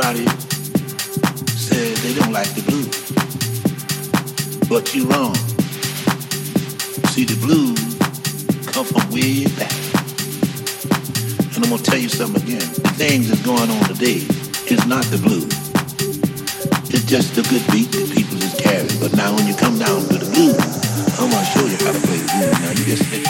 Everybody says they don't like the blues. But you're wrong. See, the blues come from way back. And I'm to tell you something again. The things that's going on today is not the blues. It's just a good beat that people just carry. But now when you come down to the blues, I'm to show you how to play the blues. Now you just sit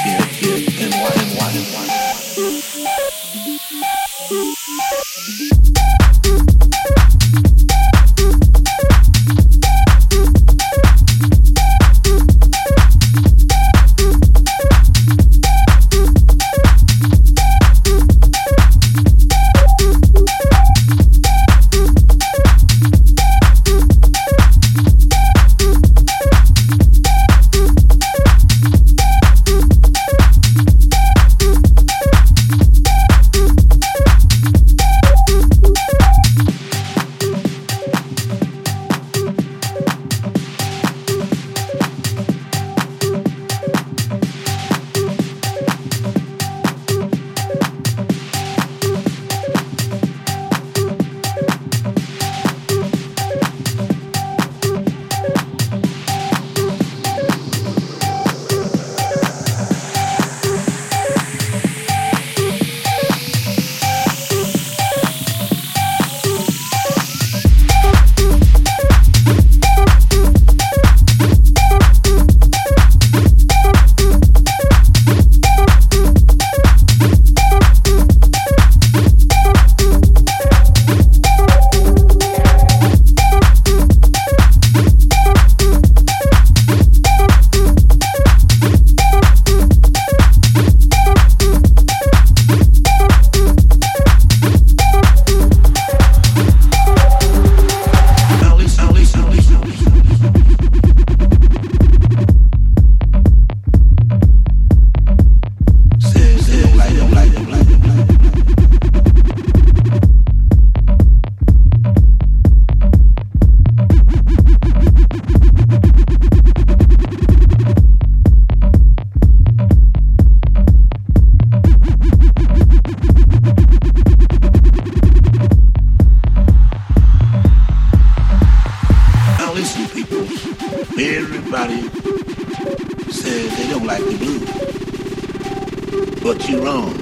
But you're wrong.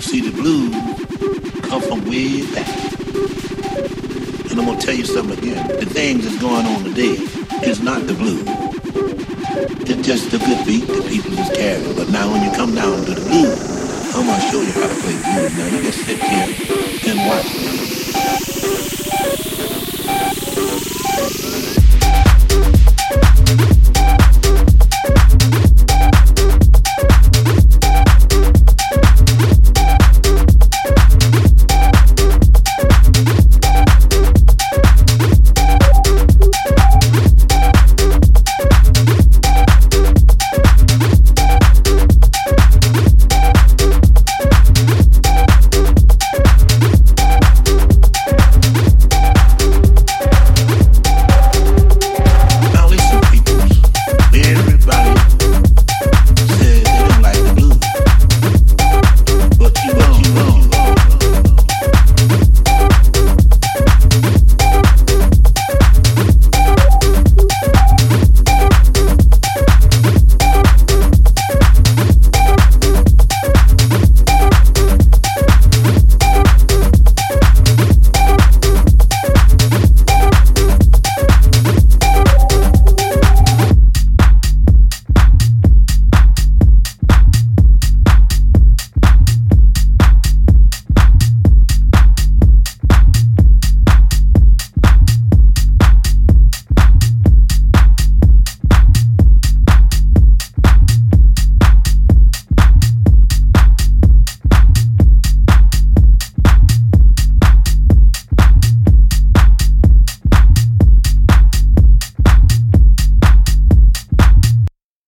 See, the blues come from way back. And I'm gonna tell you something again. The things that's going on today is not the blues. It's just a good beat that people just carry. But now when you come down to the blues, I'm gonna show you how to play blues. Now you just sit here and watch.